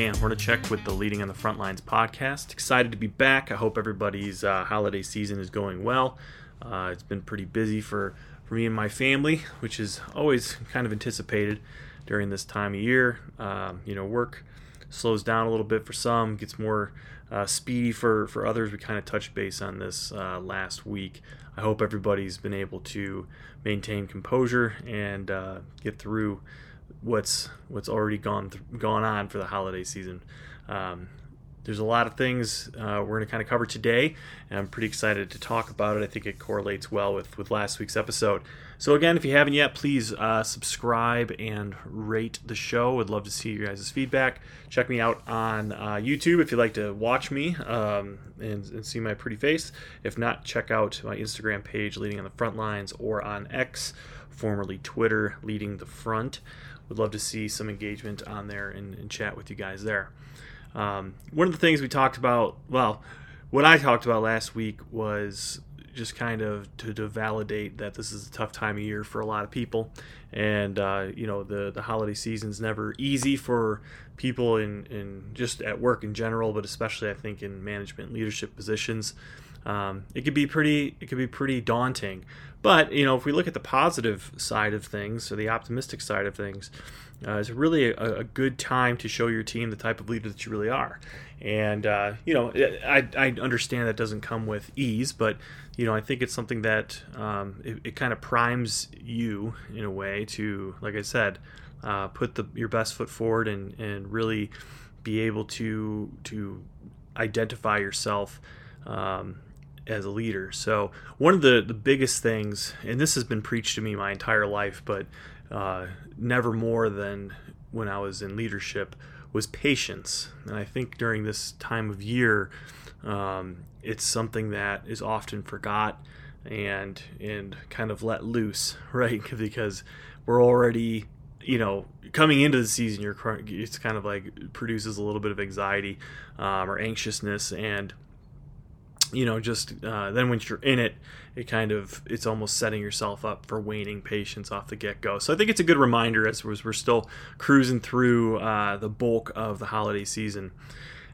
Dan Hornacek with the Leading on the Front Lines podcast. Excited to be back. I hope everybody's uh, holiday season is going well. Uh, it's been pretty busy for, for me and my family, which is always kind of anticipated during this time of year. Um, you know, work slows down a little bit for some, gets more uh, speedy for, for others. We kind of touched base on this uh, last week. I hope everybody's been able to maintain composure and uh, get through what's what's already gone th- gone on for the holiday season. Um, there's a lot of things uh, we're going to kind of cover today, and I'm pretty excited to talk about it. I think it correlates well with with last week's episode. So again, if you haven't yet, please uh, subscribe and rate the show. Would love to see your guys' feedback. Check me out on uh, YouTube if you'd like to watch me um, and, and, see my pretty face. If not, check out my Instagram page, Leading on the Front Lines, or on X, formerly Twitter, Leading the Front would love to see some engagement on there and, and chat with you guys there. Um, one of the things we talked about, well, what I talked about last week was just kind of to, to validate that this is a tough time of year for a lot of people, and uh, you know the the holiday season's never easy for people in in just at work in general, but especially I think in management leadership positions. Um, it could be pretty it could be pretty daunting but you know, if we look at the positive side of things, or the optimistic side of things, uh, it's really a, a, good time to show your team the type of leader that you really are. And uh, you know, I, I understand that doesn't come with ease, but you know, I think it's something that um, it, it kind of primes you in a way to, like I said, uh, put the your best foot forward and and really be able to to identify yourself. Um, as a leader. So one of the the biggest things, and this has been preached to me my entire life, but uh, never more than when I was in leadership, was patience. And I think during this time of year, um, it's something that is often forgot and and kind of let loose, right? because we're already you know coming into the season you're it's kind of like produces a little bit of anxiety um, or anxiousness and you know just uh, then when you're in it it kind of it's almost setting yourself up for waning patience off the get-go. So i think it's a good reminder as we're still cruising through uh, the bulk of the holiday season.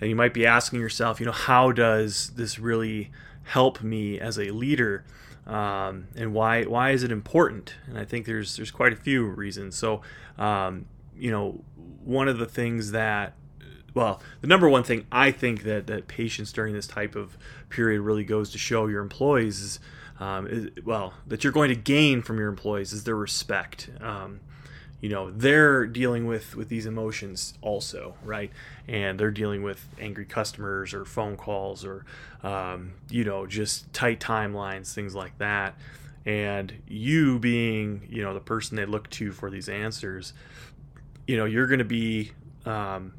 And you might be asking yourself you know how does this really help me as a leader? Um, and why why is it important? And i think there's there's quite a few reasons. So um, you know one of the things that well, the number one thing I think that, that patience during this type of period really goes to show your employees is, um, is well, that you're going to gain from your employees is their respect. Um, you know, they're dealing with, with these emotions also, right? And they're dealing with angry customers or phone calls or, um, you know, just tight timelines, things like that. And you being, you know, the person they look to for these answers, you know, you're going to be, um,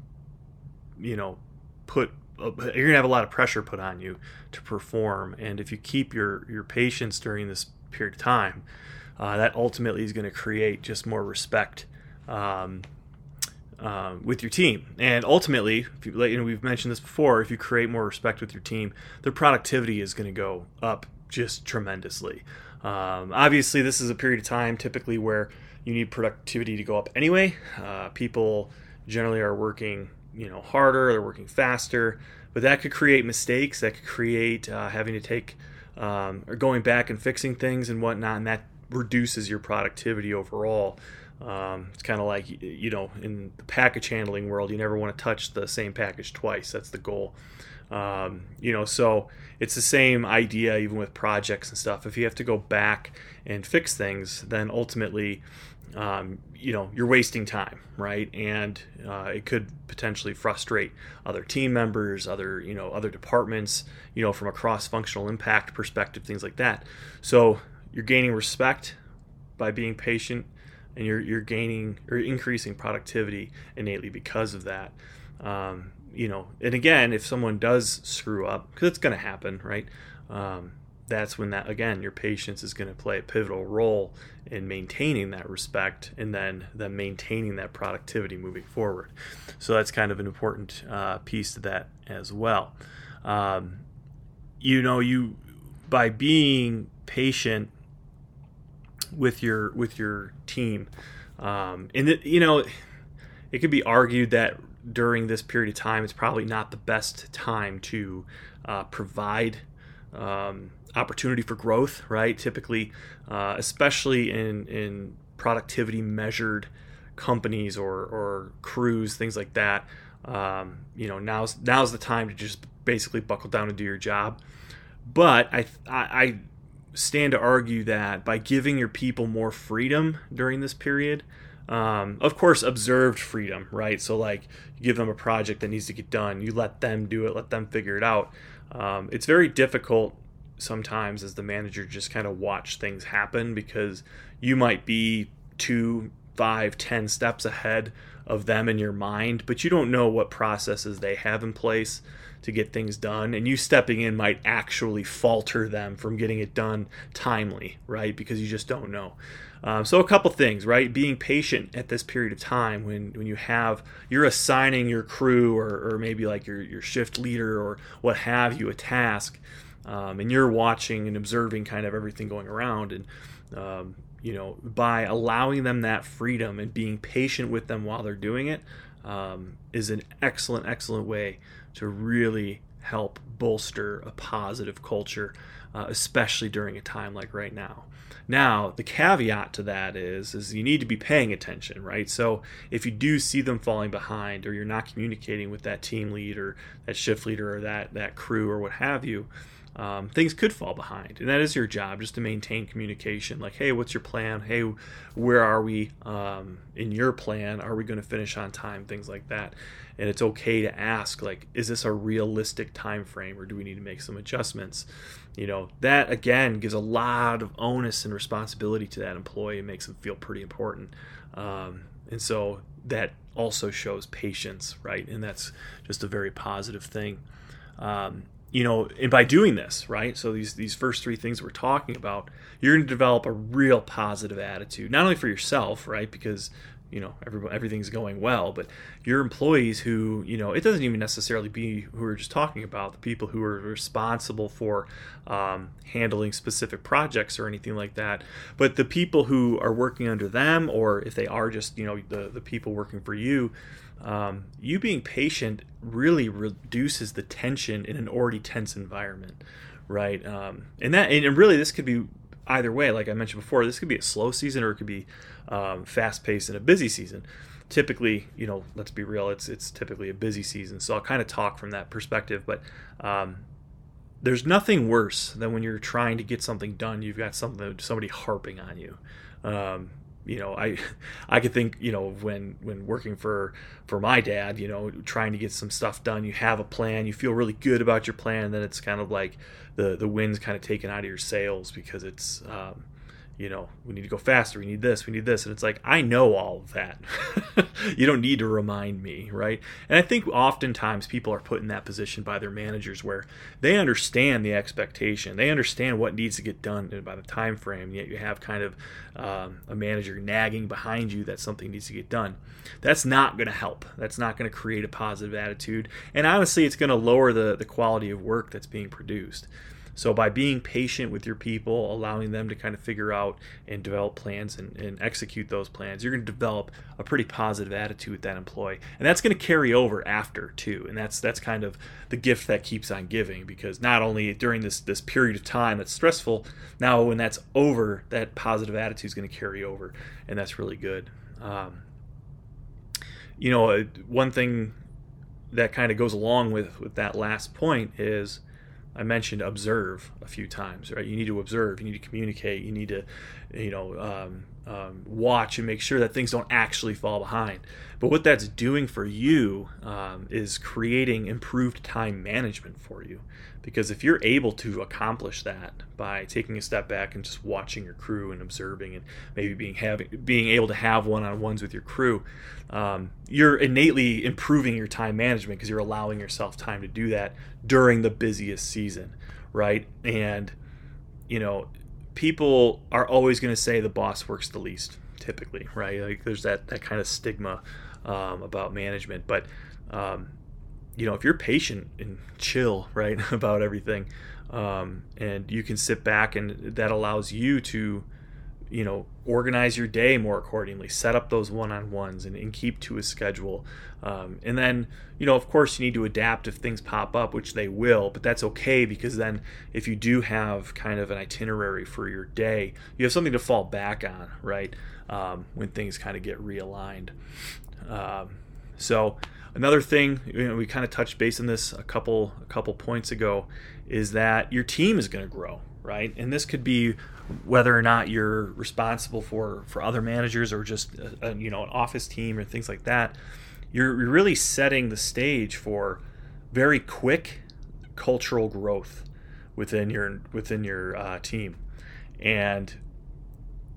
you know put you're gonna have a lot of pressure put on you to perform. And if you keep your your patience during this period of time uh, that ultimately is going to create just more respect um, uh, with your team. And ultimately if you, you know we've mentioned this before if you create more respect with your team their productivity is going to go up just tremendously. Um, obviously this is a period of time typically where you need productivity to go up anyway. Uh, people generally are working you know harder they're working faster. But that could create mistakes that could create uh, having to take um, or going back and fixing things and whatnot and that reduces your productivity overall. Um, it's kind of like you know in the package handling world you never want to touch the same package twice that's the goal. Um, you know so it's the same idea even with projects and stuff. If you have to go back and fix things then ultimately um, you know you're wasting time right? And uh, it could potentially frustrate other team members other you know other departments you know from a cross-functional impact perspective things like that. So you're gaining respect by being patient and you're, you're gaining or increasing productivity innately because of that. Um, you know and again if someone does screw up because it's going to happen right? Um, that's when that again your patience is going to play a pivotal role in maintaining that respect and then then maintaining that productivity moving forward. So that's kind of an important uh, piece to that as well. Um, you know you by being patient with your with your team um, and it, you know it could be argued that during this period of time, it's probably not the best time to uh, provide um, opportunity for growth, right? Typically, uh, especially in in productivity measured companies or or crews, things like that. Um, you know, now's now's the time to just basically buckle down and do your job. But I, I stand to argue that by giving your people more freedom during this period, um, of course, observed freedom, right? So, like, you give them a project that needs to get done, you let them do it, let them figure it out. Um, it's very difficult sometimes as the manager just kind of watch things happen because you might be two, five, ten steps ahead of them in your mind, but you don't know what processes they have in place to get things done and you stepping in might actually falter them from getting it done timely right? Because you just don't know um, so a couple things right being patient at this period of time when when you have you're assigning your crew or, or maybe like your, your shift leader or what have you a task um, and you're watching and observing kind of everything going around and um, you know by allowing them that freedom and being patient with them while they're doing it um, is an excellent excellent way to really help bolster a positive culture, uh, especially during a time like right now. Now, the caveat to that is is you need to be paying attention, right? So if you do see them falling behind or you're not communicating with that team lead or that shift leader or that that crew or what have you, um, things could fall behind. And that is your job, just to maintain communication. Like, hey, what's your plan? Hey, where are we um, in your plan? Are we going to finish on time? Things like that. And it's okay to ask, like, is this a realistic time frame, or do we need to make some adjustments? You know, that again gives a lot of onus and responsibility to that employee and makes them feel pretty important. Um, and so that also shows patience, right? And that's just a very positive thing. Um, you know, and by doing this, right? So these these first three things we're talking about, you're going to develop a real positive attitude, not only for yourself, right? Because you know every, everything's going well, but your employees who you know it doesn't even necessarily be who we're just talking about the people who are responsible for um, handling specific projects or anything like that, but the people who are working under them, or if they are just you know the the people working for you um, you being patient really reduces the tension in an already tense environment, right? Um, and that and really this could be either way. Like I mentioned before, this could be a slow season or it could be um, fast paced and a busy season. Typically, you know, let's be real, it's it's typically a busy season. So I'll kind of talk from that perspective, but um, there's nothing worse than when you're trying to get something done. You've got something somebody harping on you. Um, you know i i could think you know when when working for for my dad you know trying to get some stuff done you have a plan you feel really good about your plan then it's kind of like the the wind's kind of taken out of your sails because it's um, you know, we need to go faster, we need this, we need this. And it's like, I know all of that. you don't need to remind me, right? And I think oftentimes people are put in that position by their managers where they understand the expectation, they understand what needs to get done by the time frame, yet you have kind of um, a manager nagging behind you that something needs to get done. That's not going to help. That's not going to create a positive attitude. And honestly, it's going to lower the, the quality of work that's being produced. So by being patient with your people, allowing them to kind of figure out and develop plans and, and execute those plans, you're going to develop a pretty positive attitude with that employee, and that's going to carry over after too. And that's that's kind of the gift that keeps on giving because not only during this this period of time that's stressful, now when that's over, that positive attitude is going to carry over, and that's really good. Um, you know, uh, one thing that kind of goes along with with that last point is I mentioned observe a few times, right? You need to observe, you need to communicate, you need to, you know, um, um, watch and make sure that things don't actually fall behind. But what that's doing for you um, is creating improved time management for you. Because if you're able to accomplish that by taking a step back and just watching your crew and observing and maybe being having being able to have one-on-ones with your crew, um, you're innately improving your time management because you're allowing yourself time to do that during the busiest season, right? And you know, people are always going to say the boss works the least, typically, right? Like there's that that kind of stigma um, about management, but um, you know, if you're patient and chill, right, about everything, um, and you can sit back, and that allows you to you know, organize your day more accordingly, set up those one on ones and, and, keep to a schedule. Um, and then, you know, of course, you need to adapt if things pop up, which they will, but that's okay because then if you do have kind of an itinerary for your day, you have something to fall back on, right? Um, when things kind of get realigned. Um, so, another thing you know, we kind of touched base on this a couple a couple points ago is that your team is going to grow right and this could be whether or not you're responsible for for other managers or just a, a, you know an office team or things like that you're, really setting the stage for very quick cultural growth within your within your uh, team. And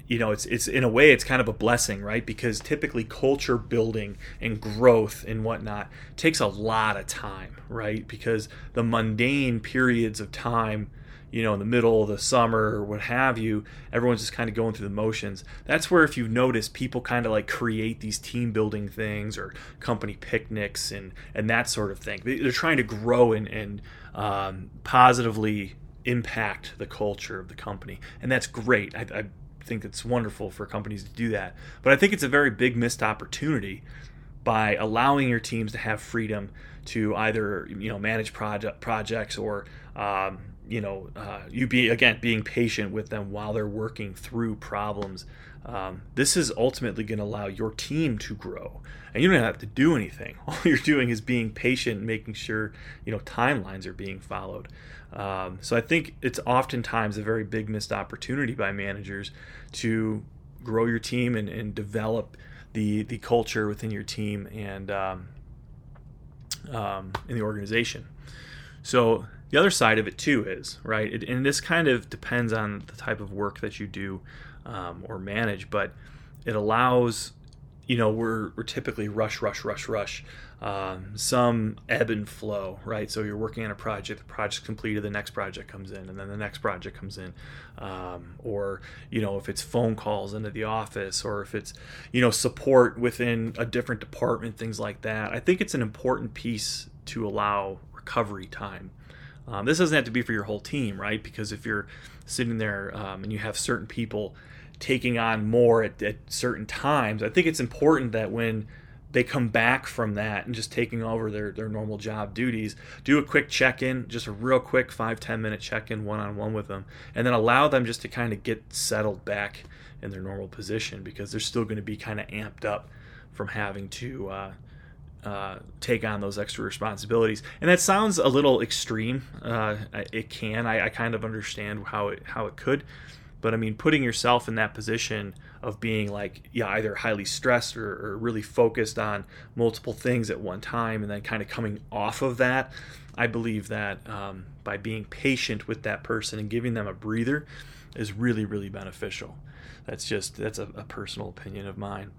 you know it's it's in a way it's kind of a blessing right? Because typically culture building and growth and whatnot takes a lot of time right? Because the mundane periods of time you know, in the middle of the summer or what have you, everyone's just kind of going through the motions. That's where, if you've noticed, people kind of like create these team building things or company picnics and and that sort of thing. They're trying to grow and, and um, positively impact the culture of the company, and that's great. I, I think it's wonderful for companies to do that, but I think it's a very big missed opportunity by allowing your teams to have freedom to either you know manage project projects or um, you know, uh, you be again being patient with them while they're working through problems. Um, this is ultimately going to allow your team to grow, and you don't have to do anything. All you're doing is being patient, making sure you know timelines are being followed. Um, so I think it's oftentimes a very big missed opportunity by managers to grow your team and, and develop the the culture within your team and um, um, in the organization. So the other side of it too is right, it, and this kind of depends on the type of work that you do um, or manage, but it allows you know we're, we're typically rush rush rush rush um, some ebb and flow right? So you're working on a project the project's completed the next project comes in and then the next project comes in. Um, or you know if it's phone calls into the office or if it's you know support within a different department things like that i think it's an important piece to allow recovery time. Um, this doesn't have to be for your whole team, right? Because if you're sitting there um, and you have certain people taking on more at, at, certain times, I think it's important that when they come back from that and just taking over their, their normal job duties, do a quick check in, just a real quick five ten minute check in one on one with them, and then allow them just to kind of get settled back in their normal position because they're still going to be kind of amped up from having to. Uh, uh, take on those extra responsibilities. And that sounds a little extreme. Uh, it can. I, I, kind of understand how it how it could, but I mean, putting yourself in that position of being like, yeah, either highly stressed or, or really focused on multiple things at one time, and then kind of coming off of that. I believe that um, by being patient with that person and giving them a breather is really, really beneficial. That's just that's a, a personal opinion of mine.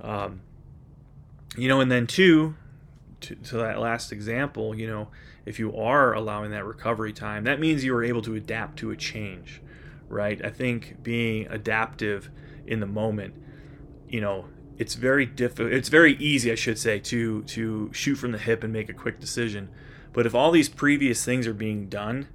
Um, you know, and then two, to, to, that last example, you know, if you are allowing that recovery time, that means you are able to adapt to a change, right? I think being adaptive in the moment, you know, it's very difficult. It's very easy, I should say, to to shoot from the hip and make a quick decision. But if all these previous things are being done,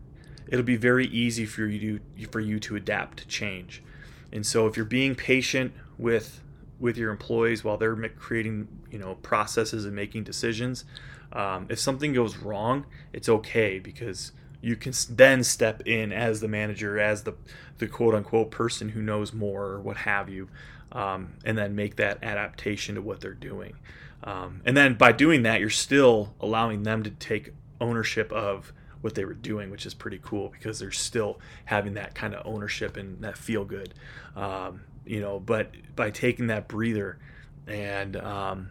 it'll be very easy for you to, for you to adapt to change. And so if you're being patient with with your employees while they're creating you know processes and making decisions um, if something goes wrong it's okay because you can then step in as the manager as the the quote unquote person who knows more or what have you um, and then make that adaptation to what they're doing um, and then by doing that you're still allowing them to take ownership of what they were doing, which is pretty cool because they're still having that kind of ownership and that feel good. Um, you know, but by taking that breather and, um,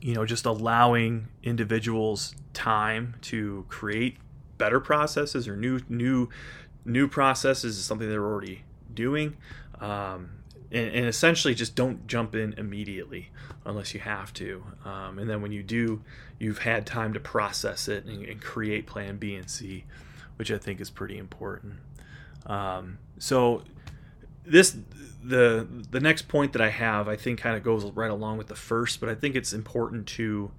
you know, just allowing individuals time to create better processes or new, new, new processes is something they're already doing. Um, and, and, essentially just don't jump in immediately unless you have to. Um, and then when you do, you've had time to process it and, and, create plan B and C, which I think is pretty important. Um, so this the the next point that I have I think kind of goes right along with the first, but I think it's important to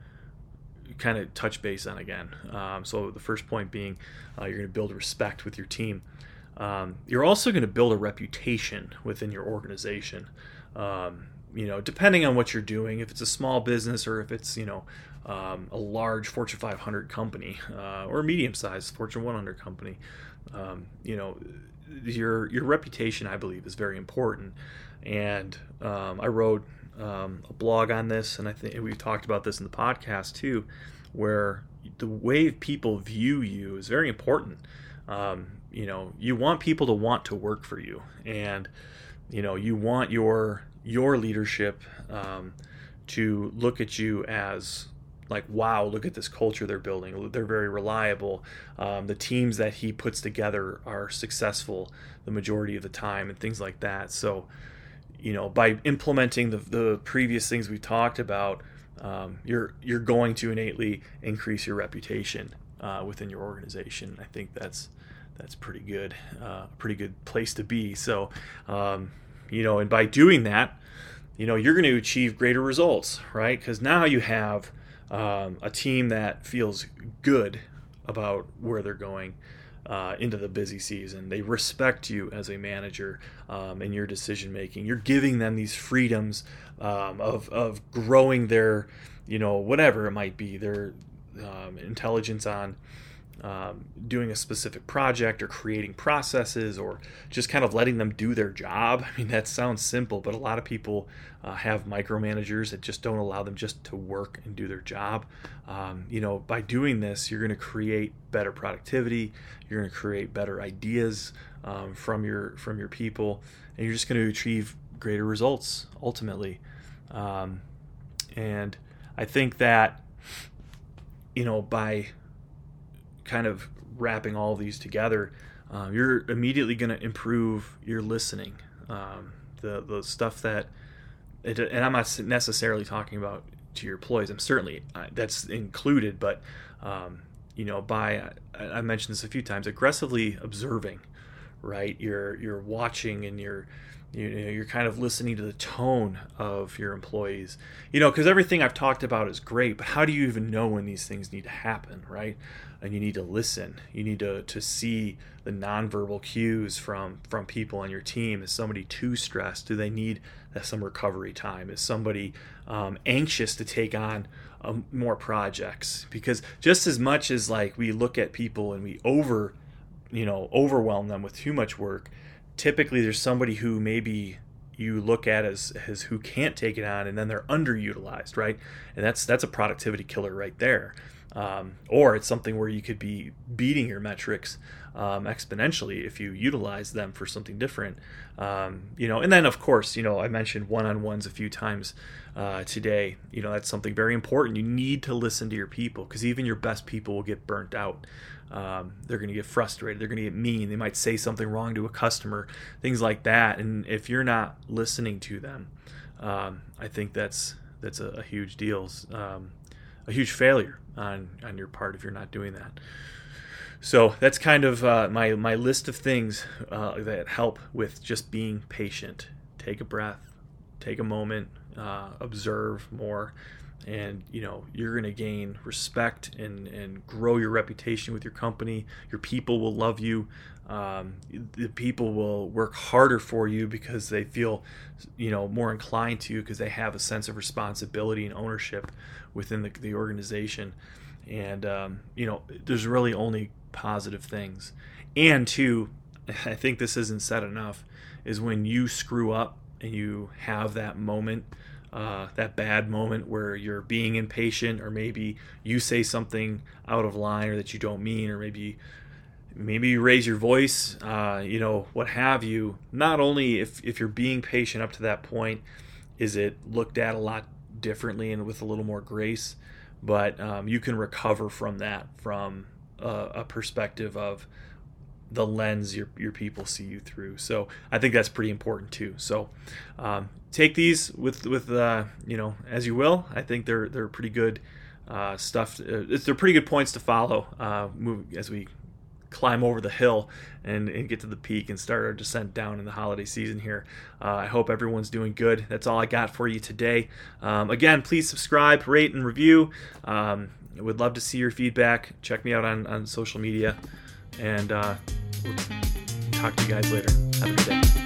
kind of touch base on again. Um, so the first point being uh, you're going to build respect with your team. um, you're also going to build a reputation within your organization. Um, you know, depending on what you're doing, if it's a small business or if it's you know um, a large Fortune 500 company uh, or a medium-sized Fortune 100 company, um, you know, your your reputation, I believe, is very important. And um, I wrote um, a blog on this, and I think we've talked about this in the podcast too, where the way people view you is very important. Um, you know, you want people to want to work for you, and you know, you want your your leadership um, to look at you as like wow look at this culture they're building. They're very reliable. Um, the teams that he puts together are successful the majority of the time and things like that. So you know by implementing the, the previous things we talked about um, you're you're going to innately increase your reputation uh, within your organization. I think that's that's pretty good uh, pretty good place to be. So um, you know and by doing that you know you're going to achieve greater results right? Because now you have um, a team that feels good about where they're going uh, into the busy season. They respect you as a manager um, in your decision making. You're giving them these freedoms um, of, of growing their, you know, whatever it might be, their um, intelligence on um, doing a specific project or creating processes or just kind of letting them do their job. I mean, that sounds simple, but a lot of people uh, have micromanagers that just don't allow them just to work and do their job. Um, you know, by doing this, you're going to create better productivity. You're going to create better ideas um, from your from your people, and you're just going to achieve greater results ultimately. Um, and I think that you know by kind of wrapping all these together, um, you're immediately going to improve your listening. Um, the the stuff that, it, and I'm not necessarily talking about to your employees. I'm certainly uh, that's included, but um, you know, by I, I mentioned this a few times, aggressively observing, right? You're you're watching and you're you know, you're kind of listening to the tone of your employees. You know because everything i've talked about is great but how do you even know when these things need to happen right? And you need to listen. You need to, to see the nonverbal cues from from people on your team. Is somebody too stressed? Do they need some recovery time? Is somebody um, anxious to take on um, more projects? Because just as much as like we look at people and we over you know overwhelm them with too much work typically there's somebody who maybe you look at as as who can't take it on and then they're underutilized right? And that's that's a productivity killer right there um, or it's something where you could be beating your metrics um, exponentially if you utilize them for something different. Um, you know and then of course you know i mentioned one-on-ones a few times uh, today. You know that's something very important. You need to listen to your people because even your best people will get burnt out. Um, they're going to get frustrated. They're going to get mean. They might say something wrong to a customer things like that. And if you're not listening to them um, i think that's that's a, a huge deal. Um, a huge failure on on your part if you're not doing that. So that's kind of uh, my my list of things uh, that help with just being patient. Take a breath take a moment uh, observe more and you know you're going to gain respect and and grow your reputation with your company. Your people will love you um, the people will work harder for you because they feel you know more inclined to you because they have a sense of responsibility and ownership within the, the organization. And um, you know there's really only positive things. And two i think this isn't said enough is when you screw up and you have that moment uh, that bad moment where you're being impatient or maybe you say something out of line or that you don't mean or maybe maybe you raise your voice uh, you know what have you not only if, if you're being patient up to that point is it looked at a lot differently and with a little more grace but um, you can recover from that from a, a perspective of the lens your, your people see you through. So I think that's pretty important too. So um, take these with with uh, you know as you will. I think they're they're pretty good uh, stuff. Uh, they're pretty good points to follow uh, move as we climb over the hill and, and, get to the peak and start our descent down in the holiday season here. Uh, I hope everyone's doing good. That's all I got for you today. Um, again, please subscribe, rate, and review. Um, I would love to see your feedback. Check me out on, on social media. And uh, we'll talk to you guys later. Have a good day.